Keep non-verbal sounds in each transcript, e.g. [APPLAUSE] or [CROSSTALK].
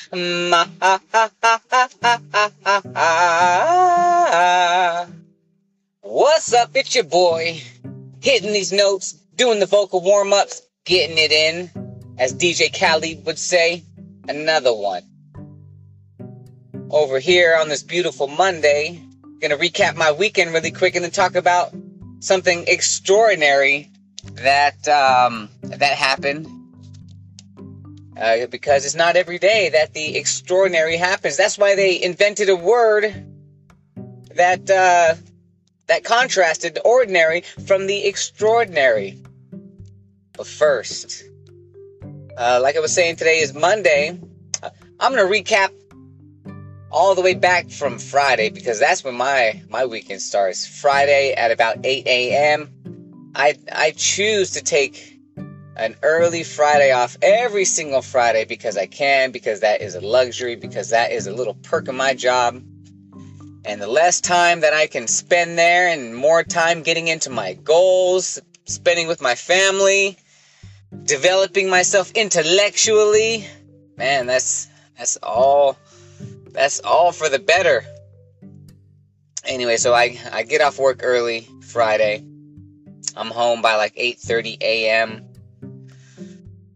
[LAUGHS] What's up? It's your boy. Hitting these notes, doing the vocal warm ups, getting it in. As DJ Khaled would say, another one. Over here on this beautiful Monday, gonna recap my weekend really quick and then talk about something extraordinary that um, that happened. Uh, because it's not every day that the extraordinary happens. That's why they invented a word that uh, that contrasted ordinary from the extraordinary. But first, uh, like I was saying, today is Monday. Uh, I'm gonna recap all the way back from Friday because that's when my my weekend starts. Friday at about 8 a.m. I I choose to take an early Friday off every single Friday because I can, because that is a luxury, because that is a little perk of my job. And the less time that I can spend there and more time getting into my goals, spending with my family, developing myself intellectually, man, that's that's all that's all for the better. Anyway, so I I get off work early Friday. I'm home by like 8:30 a.m.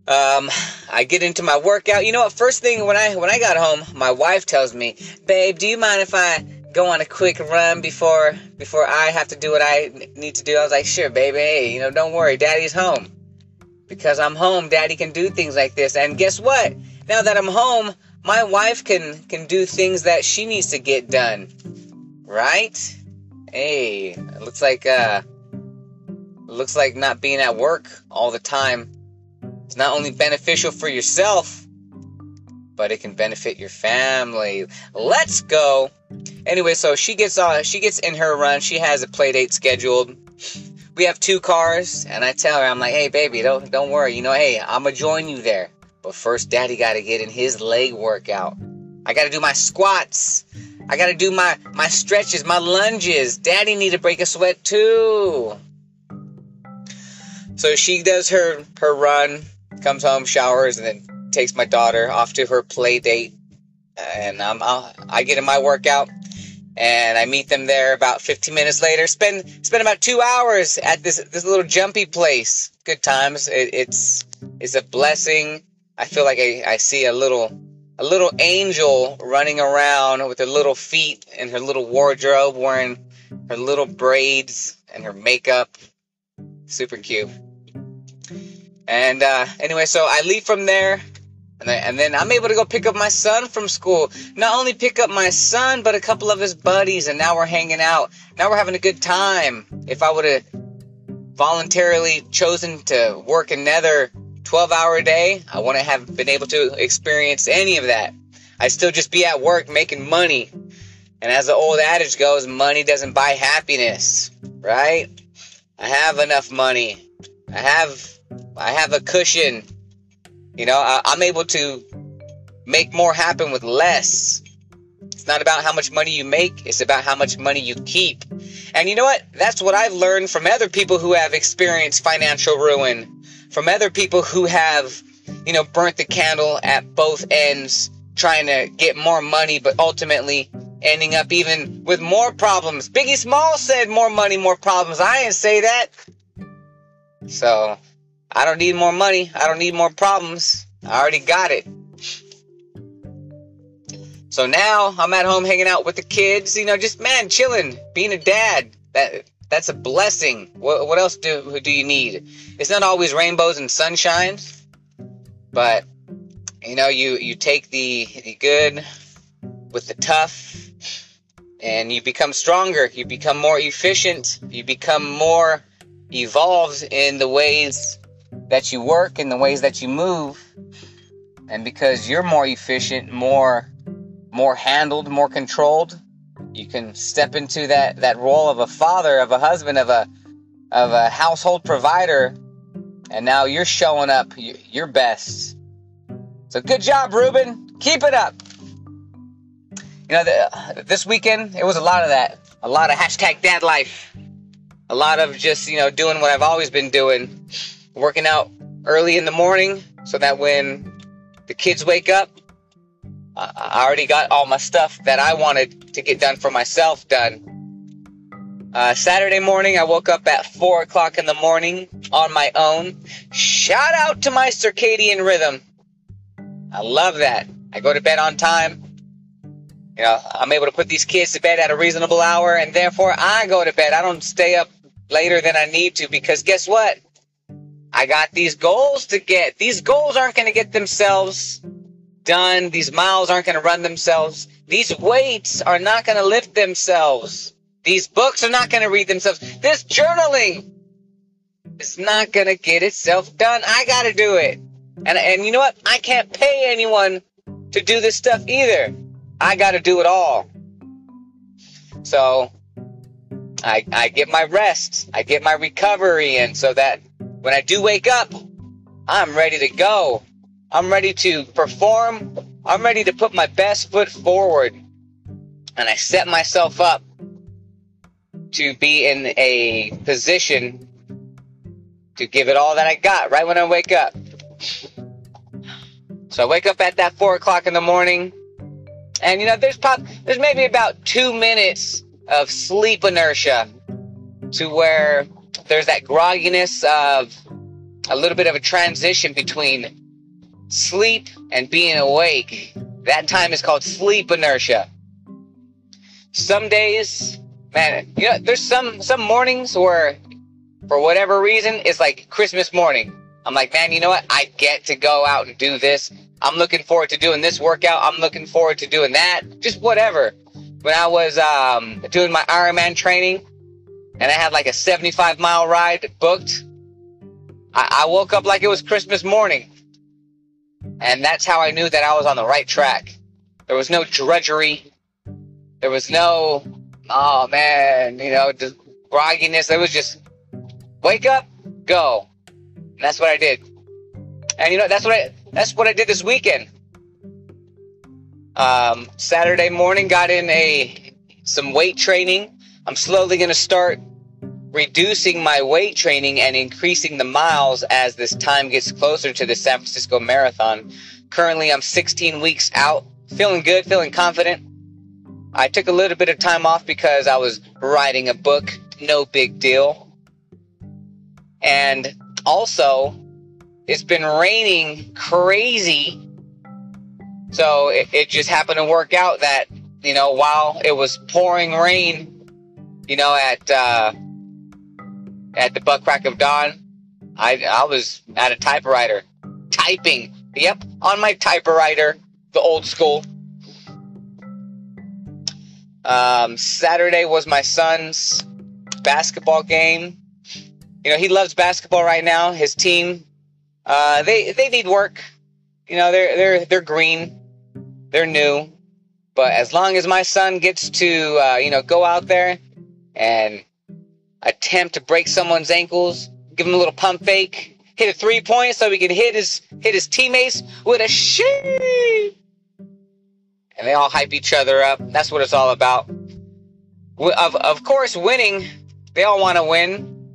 Um, I get into my workout. You know what? First thing when I when I got home, my wife tells me, "Babe, do you mind if I go on a quick run before before I have to do what I need to do?" I was like, "Sure, baby. Hey, you know, don't worry. Daddy's home." Because I'm home, Daddy can do things like this. And guess what? Now that I'm home, my wife can can do things that she needs to get done. Right? Hey, looks like uh looks like not being at work all the time it's not only beneficial for yourself, but it can benefit your family. Let's go. Anyway, so she gets uh she gets in her run. She has a play date scheduled. We have two cars, and I tell her, I'm like, hey baby, don't don't worry. You know, hey, I'ma join you there. But first, daddy gotta get in his leg workout. I gotta do my squats. I gotta do my my stretches, my lunges. Daddy need to break a sweat too. So she does her her run comes home, showers, and then takes my daughter off to her play date. And um, I'll, I get in my workout, and I meet them there about 15 minutes later. Spend spend about two hours at this this little jumpy place. Good times. It, it's it's a blessing. I feel like I, I see a little a little angel running around with her little feet and her little wardrobe, wearing her little braids and her makeup. Super cute. And uh, anyway, so I leave from there, and, I, and then I'm able to go pick up my son from school. Not only pick up my son, but a couple of his buddies, and now we're hanging out. Now we're having a good time. If I would have voluntarily chosen to work another 12 hour day, I wouldn't have been able to experience any of that. I'd still just be at work making money. And as the old adage goes, money doesn't buy happiness, right? I have enough money. I have I have a cushion. You know, I, I'm able to make more happen with less. It's not about how much money you make, it's about how much money you keep. And you know what? That's what I've learned from other people who have experienced financial ruin, from other people who have, you know, burnt the candle at both ends, trying to get more money, but ultimately ending up even with more problems. Biggie Small said more money, more problems. I didn't say that. So, I don't need more money. I don't need more problems. I already got it. So now I'm at home hanging out with the kids, you know, just man, chilling, being a dad. That that's a blessing. What, what else do do you need? It's not always rainbows and sunshine, but you know, you you take the, the good with the tough and you become stronger, you become more efficient, you become more evolved in the ways that you work and the ways that you move. And because you're more efficient more more handled more controlled you can step into that that role of a father of a husband of a of a household provider. And now you're showing up your best. So good job ruben. Keep it up. You know the, this weekend it was a lot of that. A lot of hashtag dad life. A lot of just you know doing what i've always been doing working out early in the morning so that when the kids wake up, I already got all my stuff that I wanted to get done for myself done. Uh, Saturday morning, I woke up at 4 o'clock in the morning on my own. Shout out to my circadian rhythm. I love that. I go to bed on time. You know, I'm able to put these kids to bed at a reasonable hour, and therefore I go to bed. I don't stay up later than I need to because guess what? I got these goals to get. These goals aren't going to get themselves done. These miles aren't going to run themselves. These weights are not going to lift themselves. These books are not going to read themselves. This journaling is not going to get itself done. I got to do it. And, and you know what? I can't pay anyone to do this stuff either. I got to do it all. So I, I get my rest. I get my recovery in so that when I do wake up, I'm ready to go. I'm ready to perform. I'm ready to put my best foot forward. And I set myself up to be in a position to give it all that I got right when I wake up. So I wake up at that four o'clock in the morning, and you know, there's pop, there's maybe about two minutes of sleep inertia to where there's that grogginess of a little bit of a transition between sleep and being awake. That time is called sleep inertia. Some days, man, you know, there's some some mornings where, for whatever reason, it's like Christmas morning. I'm like, man, you know what? I get to go out and do this. I'm looking forward to doing this workout. I'm looking forward to doing that. Just whatever. When I was um, doing my Ironman training, and I had like a 75 mile ride booked, I, I woke up like it was Christmas morning. And that's how I knew that I was on the right track. There was no drudgery. There was no, oh man, you know, just grogginess. It was just wake up, go. And that's what I did. And you know, that's what I that's what I did this weekend. Um, Saturday morning, got in a some weight training. I'm slowly going to start reducing my weight training and increasing the miles as this time gets closer to the San Francisco Marathon. Currently, I'm 16 weeks out, feeling good, feeling confident. I took a little bit of time off because I was writing a book, no big deal. And also, it's been raining crazy. So it, it just happened to work out that, you know, while it was pouring rain, you know, at, uh, at the butt crack of dawn, I, I was at a typewriter typing. Yep, on my typewriter, the old school. Um, Saturday was my son's basketball game. You know, he loves basketball right now. His team, uh, they they need work. You know, they're they're they're green, they're new, but as long as my son gets to uh, you know go out there and attempt to break someone's ankles, give him a little pump fake, hit a three point so he can hit his hit his teammates with a shit. And they all hype each other up. That's what it's all about. Of of course, winning. They all want to win,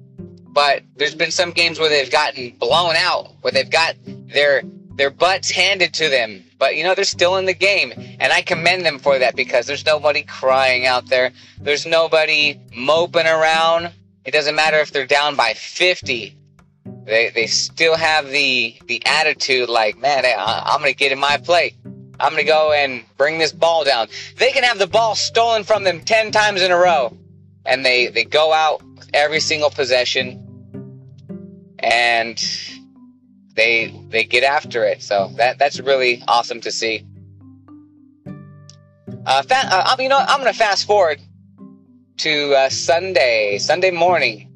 but there's been some games where they've gotten blown out, where they've got their their butts handed to them. But you know they're still in the game, and I commend them for that because there's nobody crying out there. There's nobody moping around. It doesn't matter if they're down by 50. They, they still have the the attitude like, man, I, I'm going to get in my play. I'm going to go and bring this ball down. They can have the ball stolen from them 10 times in a row. And they, they go out every single possession and they they get after it. So that that's really awesome to see. Uh, fa- uh, you know, I'm to fast forward to uh, Sunday, Sunday morning.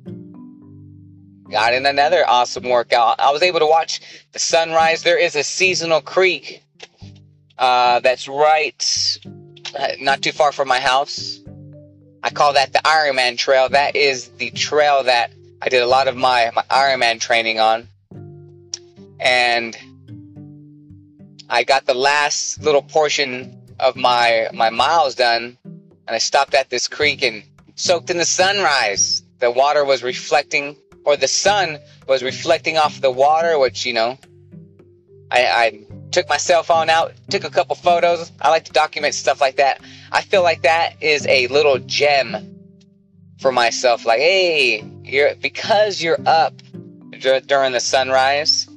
Got in another awesome workout. I was able to watch the sunrise. There is a seasonal creek uh, that's right uh, not too far from my house. I call that the Ironman Trail. That is the trail that I did a lot of my, my Ironman training on. And I got the last little portion of my my miles done and I stopped at this creek and soaked in the sunrise. The water was reflecting, or the sun was reflecting off the water, which, you know, I, I took my cell phone out, took a couple photos. I like to document stuff like that. I feel like that is a little gem for myself. Like, hey, you're because you're up during the sunrise.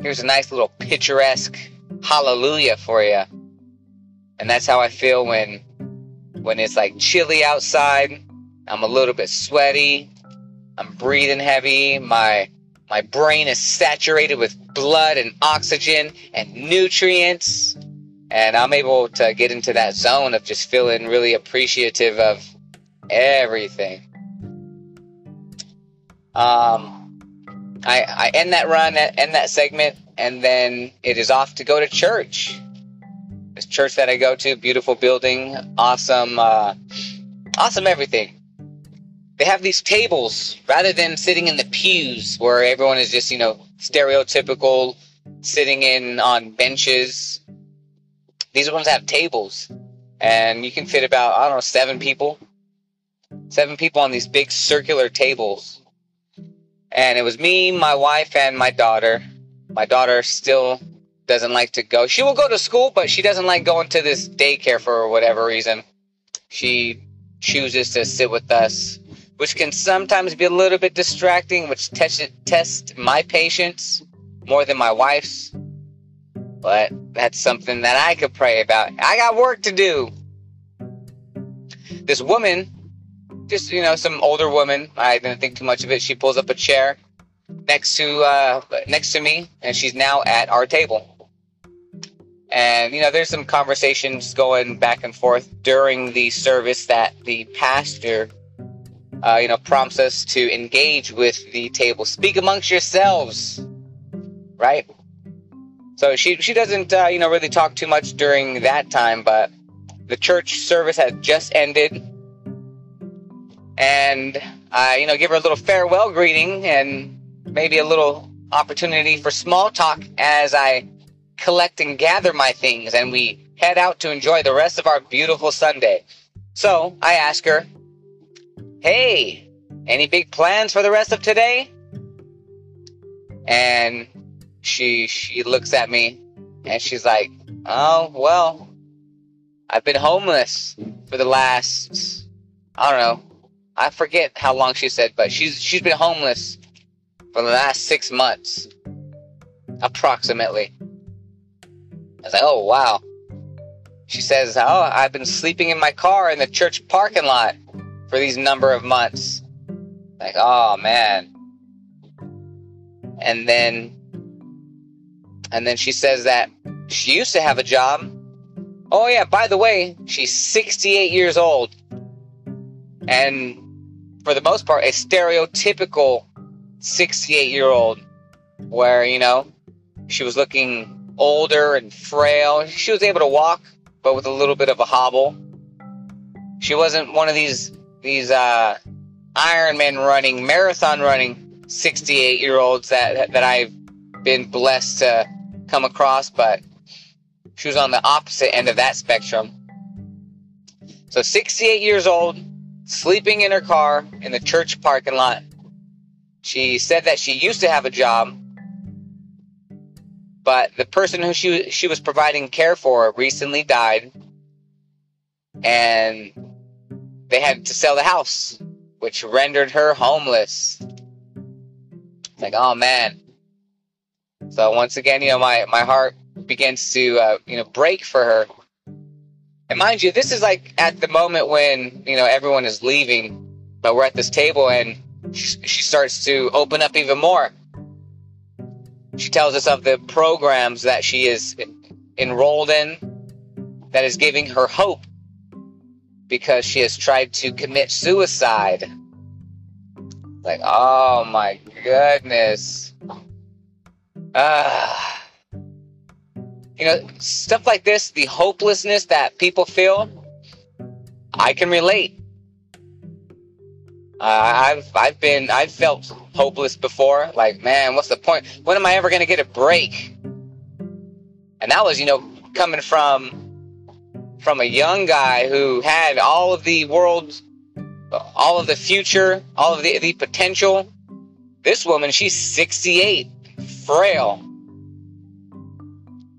Here's a nice little picturesque hallelujah for you. And that's how I feel when when it's like chilly outside. I'm a little bit sweaty. I'm breathing heavy. My my brain is saturated with blood and oxygen and nutrients. And I'm able to get into that zone of just feeling really appreciative of everything. Um, I, I end that run, end that segment, and then it is off to go to church. This church that I go to, beautiful building, awesome, uh, awesome everything they have these tables rather than sitting in the pews where everyone is just, you know, stereotypical sitting in on benches. These ones have tables and you can fit about, I don't know, seven people. Seven people on these big circular tables. And it was me, my wife, and my daughter. My daughter still doesn't like to go. She will go to school, but she doesn't like going to this daycare for whatever reason. She chooses to sit with us which can sometimes be a little bit distracting, which test, test my patience more than my wife's. But that's something that I could pray about. I got work to do. This woman, just you know, some older woman. I didn't think too much of it. She pulls up a chair next to uh, next to me, and she's now at our table. And you know, there's some conversations going back and forth during the service that the pastor uh, you know, prompts us to engage with the table. Speak amongst yourselves, right? So she she doesn't uh, you know really talk too much during that time, but the church service had just ended, and I you know give her a little farewell greeting and maybe a little opportunity for small talk as I collect and gather my things and we head out to enjoy the rest of our beautiful Sunday. So I ask her, Hey, any big plans for the rest of today? And she she looks at me and she's like, "Oh, well, I've been homeless for the last I don't know. I forget how long she said, but she's she's been homeless for the last 6 months approximately." I was like, "Oh, wow." She says, "Oh, I've been sleeping in my car in the church parking lot for these number of months. Like, oh man. And then and then she says that she used to have a job. Oh yeah, by the way, she's 68 years old. And for the most part, a stereotypical 68 year old where, you know, she was looking older and frail. She was able to walk, but with a little bit of a hobble. She wasn't one of these these uh, Ironman running, marathon running 68 year olds that that I've been blessed to come across, but she was on the opposite end of that spectrum. So 68 years old, sleeping in her car in the church parking lot. She said that she used to have a job, but the person who she she was providing care for recently died, and they had to sell the house, which rendered her homeless. It's Like, oh man. So once again, you know, my, my heart begins to, uh, you know, break for her. And mind you, this is like at the moment when, you know, everyone is leaving, but we're at this table and she, starts to open up even more. She tells us of the programs that she is enrolled in that is giving her hope because she has tried to commit suicide. Like, oh my goodness. Ah. You know, stuff like this, the hopelessness that people feel, I can relate. Uh, I've I've been I've felt hopeless before. Like, man, what's the point? When am I ever gonna get a break? And that was, you know, coming from from a young guy who had all of the world, all of the future, all of the, the potential. This woman, she's 68, frail.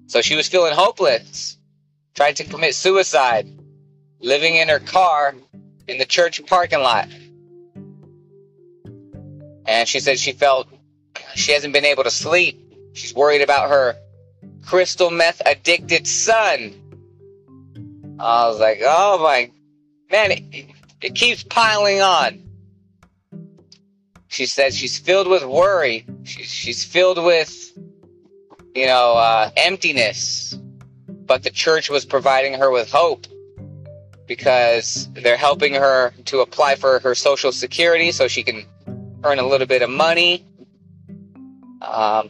So she was feeling hopeless, tried to commit suicide, living in her car in the church parking lot. And she said she felt she hasn't been able to sleep. She's worried about her crystal meth addicted son. I was like, oh my man, it, it keeps piling on. She said she's filled with worry. She's, she's filled with, you know, uh, emptiness. But the church was providing her with hope because they're helping her to apply for her social security so she can earn a little bit of money. Um,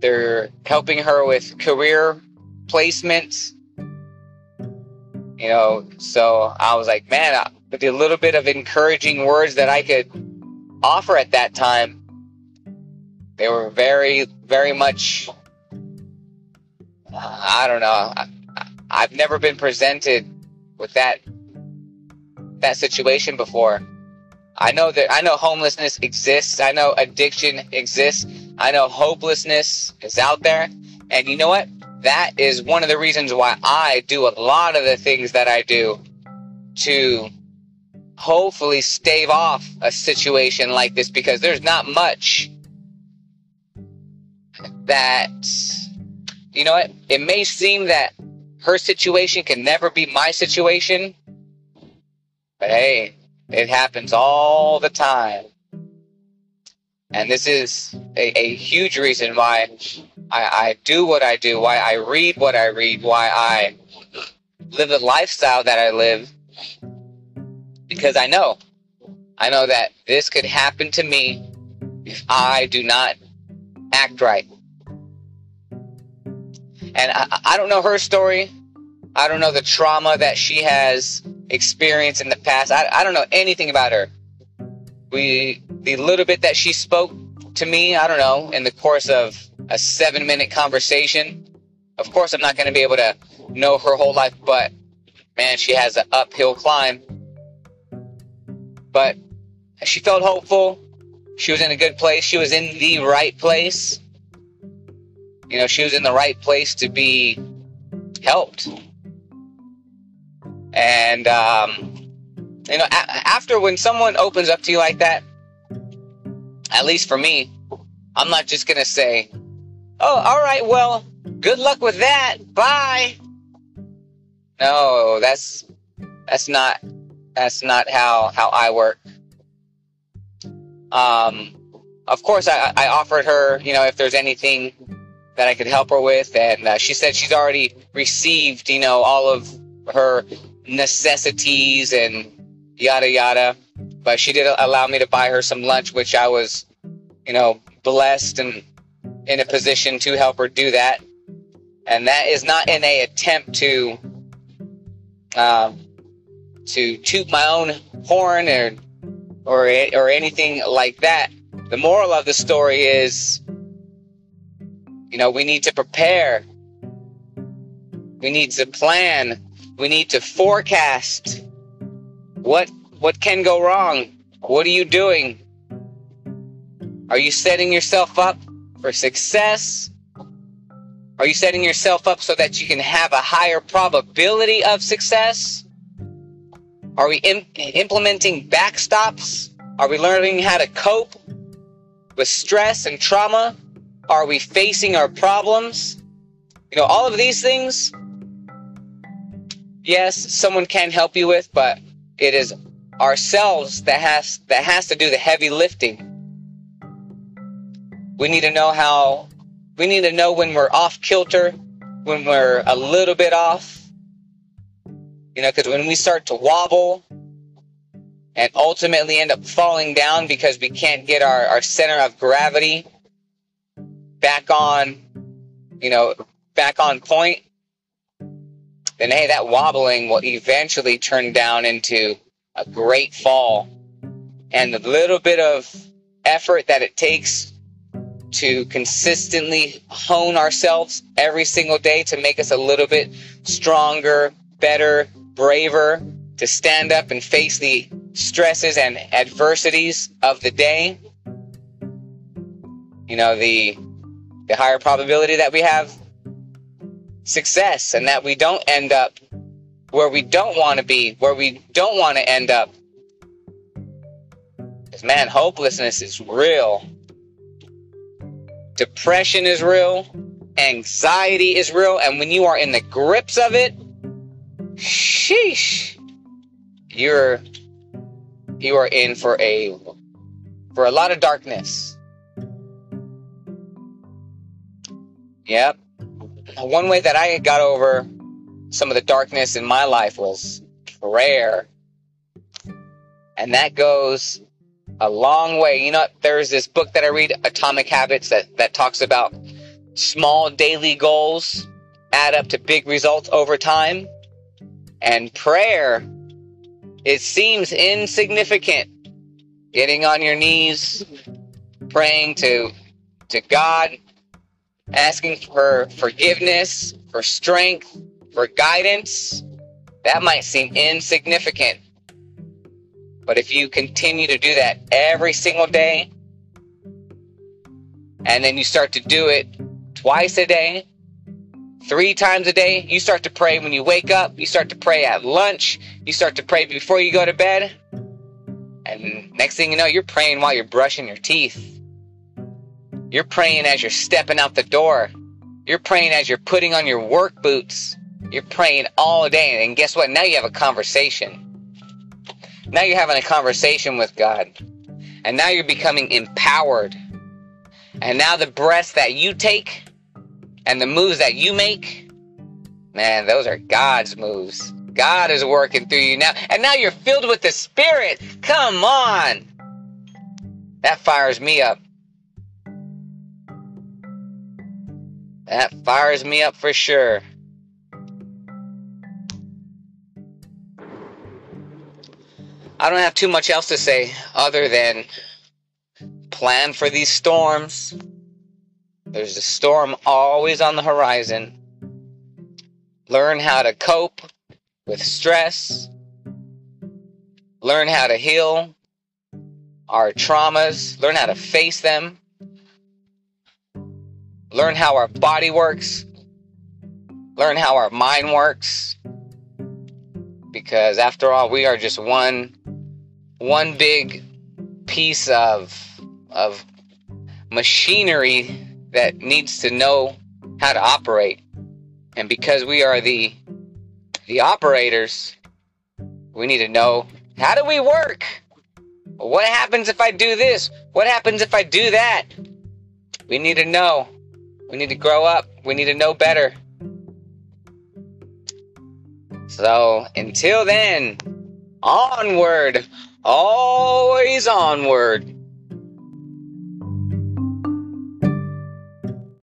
they're helping her with career placements. You know, so I was like, man, with the little bit of encouraging words that I could offer at that time, they were very, very much. I don't know. I, I've never been presented with that that situation before. I know that I know homelessness exists. I know addiction exists. I know hopelessness is out there. And you know what? That is one of the reasons why I do a lot of the things that I do to hopefully stave off a situation like this because there's not much that you know what? It may seem that her situation can never be my situation, but hey, it happens all the time. And this is a, a huge reason why I, I do what I do, why I read what I read, why I live the lifestyle that I live. Because I know, I know that this could happen to me if I do not act right. And I, I don't know her story. I don't know the trauma that she has experienced in the past. I, I don't know anything about her. We, the little bit that she spoke to me, I don't know, in the course of a seven minute conversation. Of course, I'm not going to be able to know her whole life, but man, she has an uphill climb. But she felt hopeful. She was in a good place. She was in the right place. You know, she was in the right place to be helped. And, um, you know, a- after when someone opens up to you like that, at least for me, I'm not just going to say, oh, all right, well, good luck with that. Bye. No, that's, that's not, that's not how, how I work. Um, of course, I, I offered her, you know, if there's anything that I could help her with, and uh, she said she's already received, you know, all of her necessities and yada yada. But she did allow me to buy her some lunch, which I was, you know, blessed and in a position to help her do that. And that is not in a attempt to um, to toot my own horn or or or anything like that. The moral of the story is, you know, we need to prepare. We need to plan. We need to forecast what what can go wrong. What are you doing? Are you setting yourself up for success? Are you setting yourself up so that you can have a higher probability of success? Are we Im- implementing backstops? Are we learning how to cope with stress and trauma? Are we facing our problems? You know, all of these things, yes, someone can help you with, but it is ourselves that has that has to do the heavy lifting. We need to know how we need to know when we're off kilter, when we're a little bit off. You know, because when we start to wobble and ultimately end up falling down because we can't get our, our center of gravity back on, you know, back on point, then hey, that wobbling will eventually turn down into a great fall. And the little bit of effort that it takes to consistently hone ourselves every single day to make us a little bit stronger, better, braver, to stand up and face the stresses and adversities of the day. You know, the the higher probability that we have success and that we don't end up where we don't want to be, where we don't want to end up. Because, man, hopelessness is real. Depression is real. Anxiety is real. And when you are in the grips of it, sheesh, you're you are in for a for a lot of darkness. Yep. One way that I got over some of the darkness in my life was prayer. And that goes a long way. You know, there's this book that I read, Atomic Habits, that, that talks about small daily goals add up to big results over time. And prayer, it seems insignificant. Getting on your knees, praying to, to God, asking for forgiveness, for strength, for guidance, that might seem insignificant. But if you continue to do that every single day, and then you start to do it twice a day, three times a day, you start to pray when you wake up, you start to pray at lunch, you start to pray before you go to bed, and next thing you know, you're praying while you're brushing your teeth. You're praying as you're stepping out the door. You're praying as you're putting on your work boots. You're praying all day, and guess what? Now you have a conversation. Now you're having a conversation with God. And now you're becoming empowered. And now the breaths that you take and the moves that you make, man, those are God's moves. God is working through you now. And now you're filled with the Spirit. Come on. That fires me up. That fires me up for sure. I don't have too much else to say other than plan for these storms. There's a storm always on the horizon. Learn how to cope with stress. Learn how to heal our traumas. Learn how to face them. Learn how our body works. Learn how our mind works. Because after all, we are just one one big piece of of machinery that needs to know how to operate. And because we are the the operators, we need to know how do we work? What happens if I do this? What happens if I do that? We need to know. We need to grow up. We need to know better. So until then, onward, always onward.